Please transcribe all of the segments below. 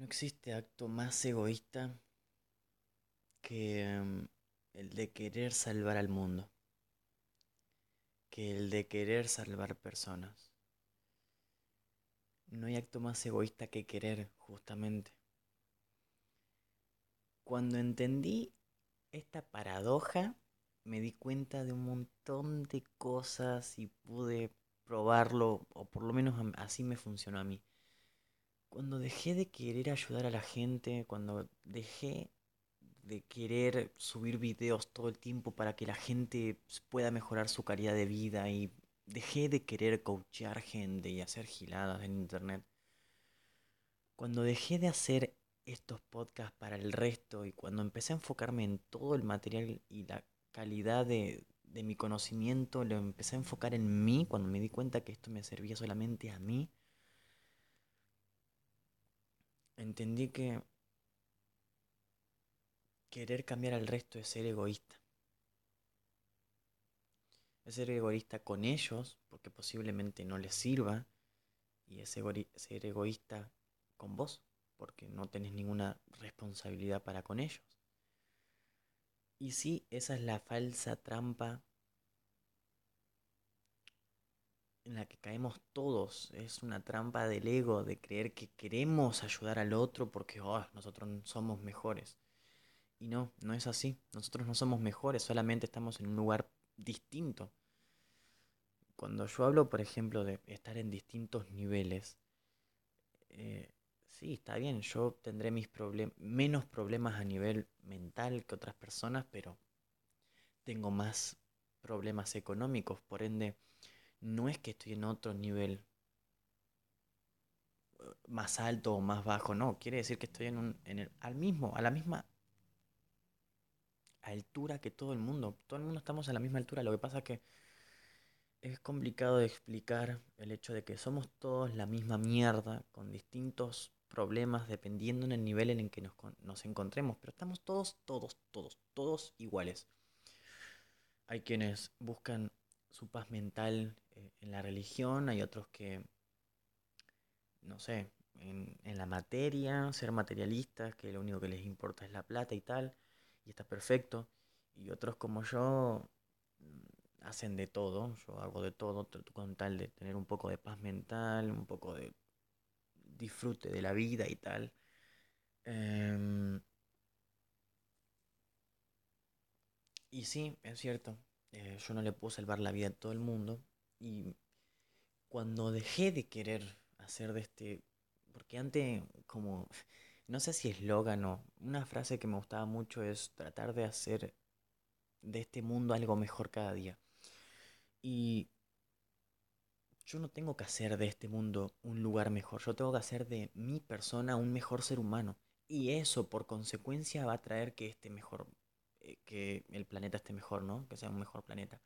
No existe acto más egoísta que em, el de querer salvar al mundo, que el de querer salvar personas. No hay acto más egoísta que querer, justamente. Cuando entendí esta paradoja, me di cuenta de un montón de cosas y pude probarlo, o por lo menos así me funcionó a mí. Cuando dejé de querer ayudar a la gente, cuando dejé de querer subir videos todo el tiempo para que la gente pueda mejorar su calidad de vida y dejé de querer coachear gente y hacer giladas en internet. Cuando dejé de hacer estos podcasts para el resto y cuando empecé a enfocarme en todo el material y la calidad de, de mi conocimiento, lo empecé a enfocar en mí, cuando me di cuenta que esto me servía solamente a mí, entendí que querer cambiar al resto es ser egoísta. Es ser egoísta con ellos, porque posiblemente no les sirva, y es ser egoísta con vos, porque no tenés ninguna responsabilidad para con ellos. Y sí, esa es la falsa trampa en la que caemos todos. Es una trampa del ego, de creer que queremos ayudar al otro porque oh, nosotros somos mejores. Y no, no es así. Nosotros no somos mejores, solamente estamos en un lugar distinto. Cuando yo hablo, por ejemplo, de estar en distintos niveles, eh, sí, está bien, yo tendré mis menos problemas a nivel mental que otras personas, pero tengo más problemas económicos, por ende, no es que estoy en otro nivel eh, más alto o más bajo, no, quiere decir que estoy en, un, en el, al mismo, a la misma altura que todo el mundo. Todo el mundo estamos a la misma altura, lo que pasa es que es complicado de explicar el hecho de que somos todos la misma mierda, con distintos problemas dependiendo en el nivel en el que nos, nos encontremos, pero estamos todos, todos, todos, todos iguales. Hay quienes buscan su paz mental eh, en la religión, hay otros que, no sé, en, en, la materia, ser materialistas, que lo único que les importa es la plata y tal, y está perfecto. Y otros como yo mm, hacen de todo, yo hago de todo con tal de tener un poco de paz mental, un poco de disfrute de la vida y tal. Em, y sí, es cierto, eh, yo no le puedo salvar la vida a todo el mundo. Y cuando dejé de querer hacer de este, porque antes como, no sé si eslogan o una frase que me gustaba mucho es tratar de hacer de este mundo algo mejor cada día. Y yo no tengo que hacer de este mundo un lugar mejor, yo tengo que hacer de mi persona un mejor ser humano. Y eso por consecuencia va a traer que este mejor, que el planeta esté mejor, ¿no? Que sea un mejor planeta.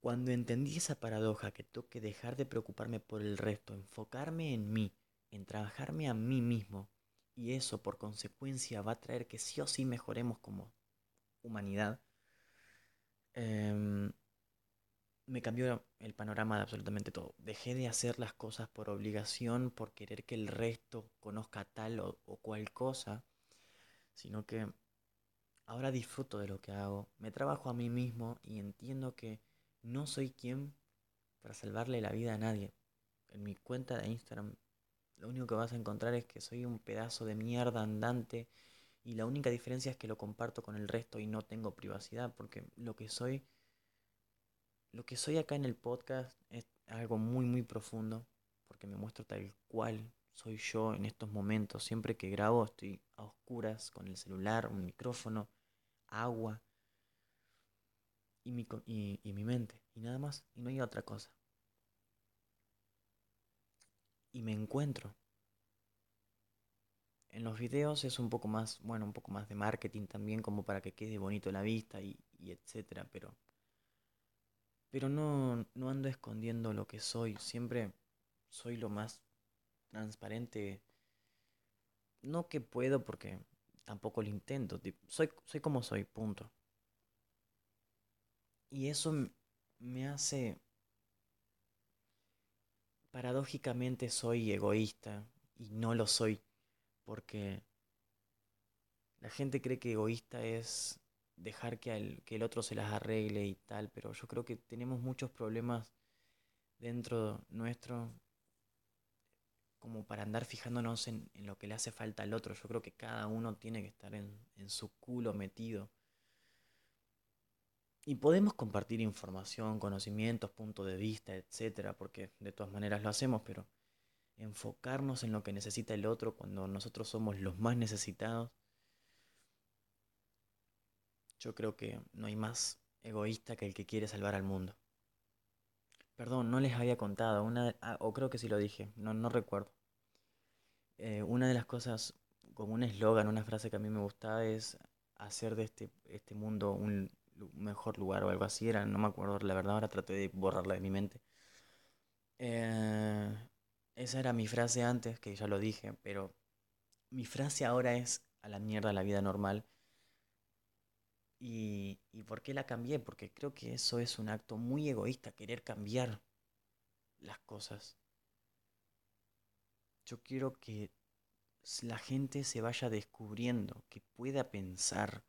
Cuando entendí esa paradoja que tengo que dejar de preocuparme por el resto, enfocarme en mí, en trabajarme a mí mismo, y eso por consecuencia va a traer que sí o sí mejoremos como humanidad, em, me cambió el panorama de absolutamente todo. Dejé de hacer las cosas por obligación, por querer que el resto conozca tal o, o cual cosa, sino que ahora disfruto de lo que hago, me trabajo a mí mismo y entiendo que no soy quien para salvarle la vida a nadie. En mi cuenta de Instagram lo único que vas a encontrar es que soy un pedazo de mierda andante y la única diferencia es que lo comparto con el resto y no tengo privacidad porque lo que soy lo que soy acá en el podcast es algo muy muy profundo porque me muestro tal cual soy yo en estos momentos. Siempre que grabo estoy a oscuras con el celular, un micrófono, agua y mi, y, y mi mente y nada más y no hay otra cosa. Y me encuentro. En los videos es un poco más, bueno, un poco más de marketing también como para que quede bonito la vista y, y etcétera, pero pero no, no ando escondiendo lo que soy, siempre soy lo más transparente. No que puedo porque tampoco lo intento, soy, soy como soy, punto. Y eso me hace... Paradójicamente soy egoísta y no lo soy Porque la gente cree que egoísta es dejar que, que el otro se las arregle y tal, pero yo creo que tenemos muchos problemas dentro nuestro como para andar fijándonos en, lo que le hace falta al otro. Yo creo que cada uno tiene que estar en, en su culo metido. Y podemos compartir información, conocimientos, puntos de vista, etcétera, porque de todas maneras lo hacemos, pero enfocarnos en lo que necesita el otro cuando nosotros somos los más necesitados, yo creo que no hay más egoísta que el que quiere salvar al mundo. Perdón, no les había contado, una, ah, o creo que sí lo dije, no, no recuerdo. Eh, una de las cosas, como un eslogan, una frase que a mí me gustaba es hacer de este, este mundo un mejor lugar o algo así, era, no me acuerdo, la verdad ahora traté de borrarla de mi mente. Eh, esa era mi frase antes, que ya lo dije, pero mi frase ahora es a la mierda la vida normal. ¿Y, ¿Y por qué la cambié? Porque creo que eso es un acto muy egoísta, querer cambiar las cosas. Yo quiero que la gente se vaya descubriendo, que pueda pensar.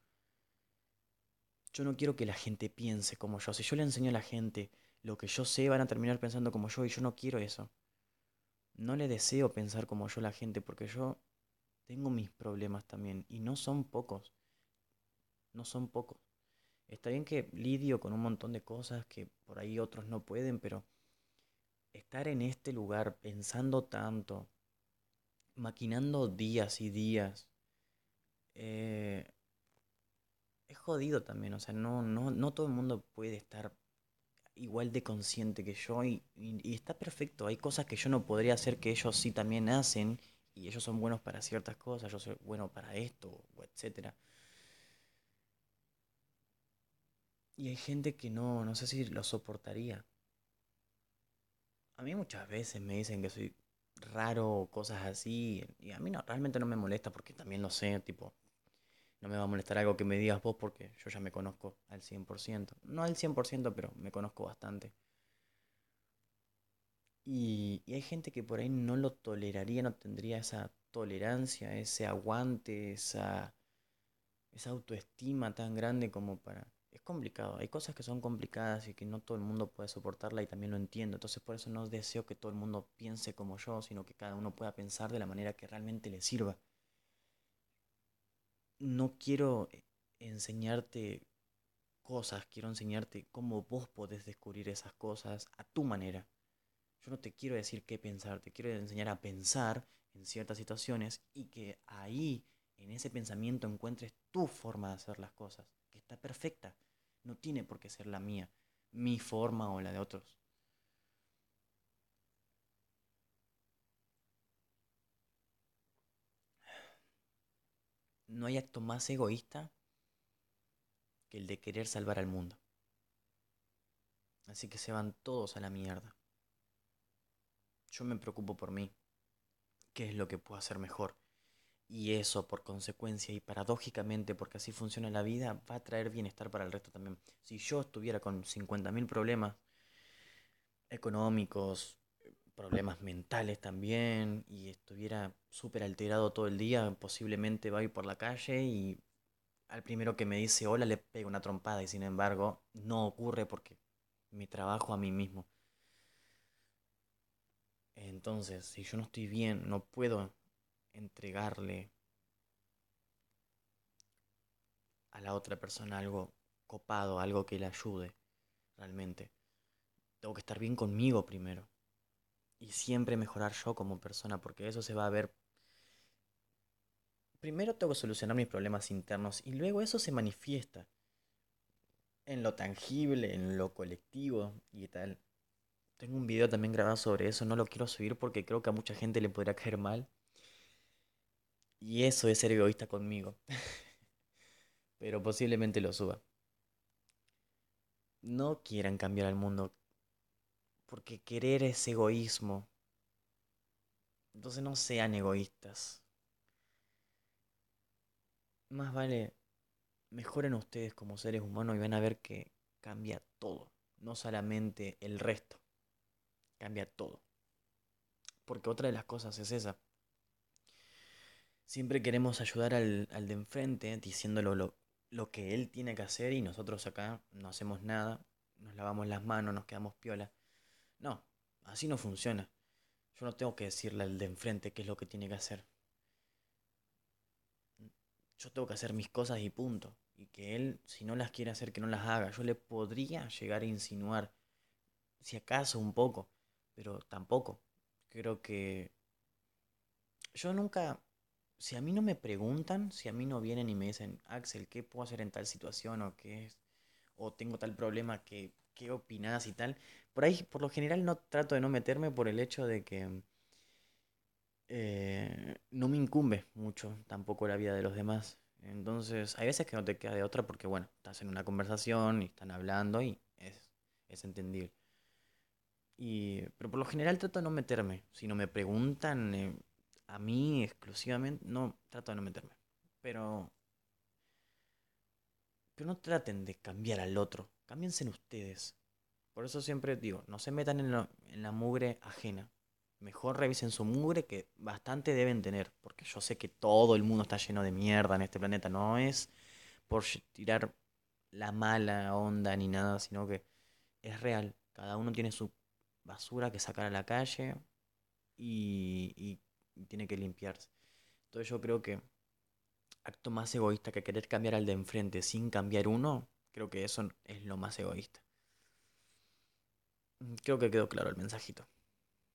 Yo no quiero que la gente piense como yo. Si yo le enseño a la gente lo que yo sé, van a terminar pensando como yo y yo no quiero eso. No le deseo pensar como yo a la gente porque yo tengo mis problemas también y no son pocos no son pocos. Está bien que lidio con un montón de cosas que por ahí otros no pueden, pero estar en este lugar pensando tanto, maquinando días y días, eh, es jodido también. O sea, no, no, no todo el mundo puede estar igual de consciente que yo y, está perfecto. Hay cosas que yo no podría hacer que ellos sí también hacen y ellos son buenos para ciertas cosas, yo soy bueno para esto, etcétera. Y hay gente que no, no sé si lo soportaría. A mí muchas veces me dicen que soy raro o cosas así. Y a mí no, realmente no me molesta porque también lo sé, tipo, no me va a molestar algo que me digas vos porque yo ya me conozco al 100%. No al 100%, pero me conozco bastante. Y, y hay gente que por ahí no lo toleraría, no tendría esa tolerancia, ese aguante, esa, esa autoestima tan grande como para es complicado. Hay cosas que son complicadas y que no todo el mundo puede soportarla y también lo entiendo. Entonces por eso no deseo que todo el mundo piense como yo, sino que cada uno pueda pensar de la manera que realmente le sirva. No quiero eh, enseñarte cosas, quiero enseñarte cómo vos podés descubrir esas cosas a tu manera. Yo no te quiero decir qué pensar, te quiero enseñar a pensar en ciertas situaciones y que ahí, en ese pensamiento, encuentres tu forma de hacer las cosas, está perfecta. No tiene por qué ser la mía, mi forma o la de otros. No hay acto más egoísta que el de querer salvar al mundo. Así que se van todos a la mierda. Yo me preocupo por mí. ¿Qué es lo que puedo hacer mejor? Y eso, por consecuencia y paradójicamente, porque así funciona la vida, va a traer bienestar para el resto también. Si yo estuviera con 50.000 problemas económicos, problemas mentales también, y estuviera súper alterado todo el día, posiblemente va a ir por la calle y al primero que me dice hola le pego una trompada y sin embargo no ocurre porque me trabajo a mí mismo. Entonces, si yo no estoy bien, no puedo entregarle a la otra persona algo copado, algo que le ayude realmente. Tengo que estar bien conmigo primero. Y siempre mejorar yo como persona, porque eso se va a ver. Primero tengo que solucionar mis problemas internos y luego eso se manifiesta en lo tangible, en lo colectivo y tal. Tengo un video también grabado sobre eso, no lo quiero subir porque creo que a mucha gente le podría caer mal. Y eso es ser egoísta conmigo. Pero posiblemente lo suba. No quieran cambiar al mundo. Porque querer es egoísmo. Entonces no sean egoístas. Más vale, mejoren ustedes como seres humanos y van a ver que cambia todo. No solamente el resto. Cambia todo. Porque otra de las cosas es esa siempre queremos ayudar al, al de enfrente diciéndolo lo, lo que él tiene que hacer y nosotros acá no hacemos nada, nos lavamos las manos, nos quedamos piola. No, así no funciona. Yo no tengo que decirle al de enfrente qué es lo que tiene que hacer. Yo tengo que hacer mis cosas y punto. Y que él, si no las quiere hacer, que no las haga. Yo le podría llegar a insinuar, si acaso un poco, pero tampoco. Creo que yo nunca, si a mí no me preguntan, si a mí no vienen y me dicen, Axel, ¿qué puedo hacer en tal situación? O qué es, o tengo tal problema, que, ¿qué opinás y tal? Por ahí, por lo general, no trato de no meterme por el hecho de que eh, no me incumbe mucho tampoco la vida de los demás. Entonces, hay veces que no te queda de otra porque, bueno, estás en una conversación y están hablando y es, es entendible. Y, pero por lo general trato de no meterme. Si no me preguntan eh, a mí exclusivamente, no trato de no meterme. Pero, pero no traten de cambiar al otro. Cámbiense en ustedes. Por eso siempre digo, no se metan en, en la mugre ajena. Mejor revisen su mugre que bastante deben tener. Porque yo sé que todo el mundo está lleno de mierda en este planeta. No es por tirar la mala onda ni nada, sino que es real. Cada uno tiene su basura que sacar a la calle y, y tiene que limpiarse. Entonces yo creo que acto más egoísta que querer cambiar al de enfrente sin cambiar uno, creo que eso es lo más egoísta. Creo que quedó claro el mensajito.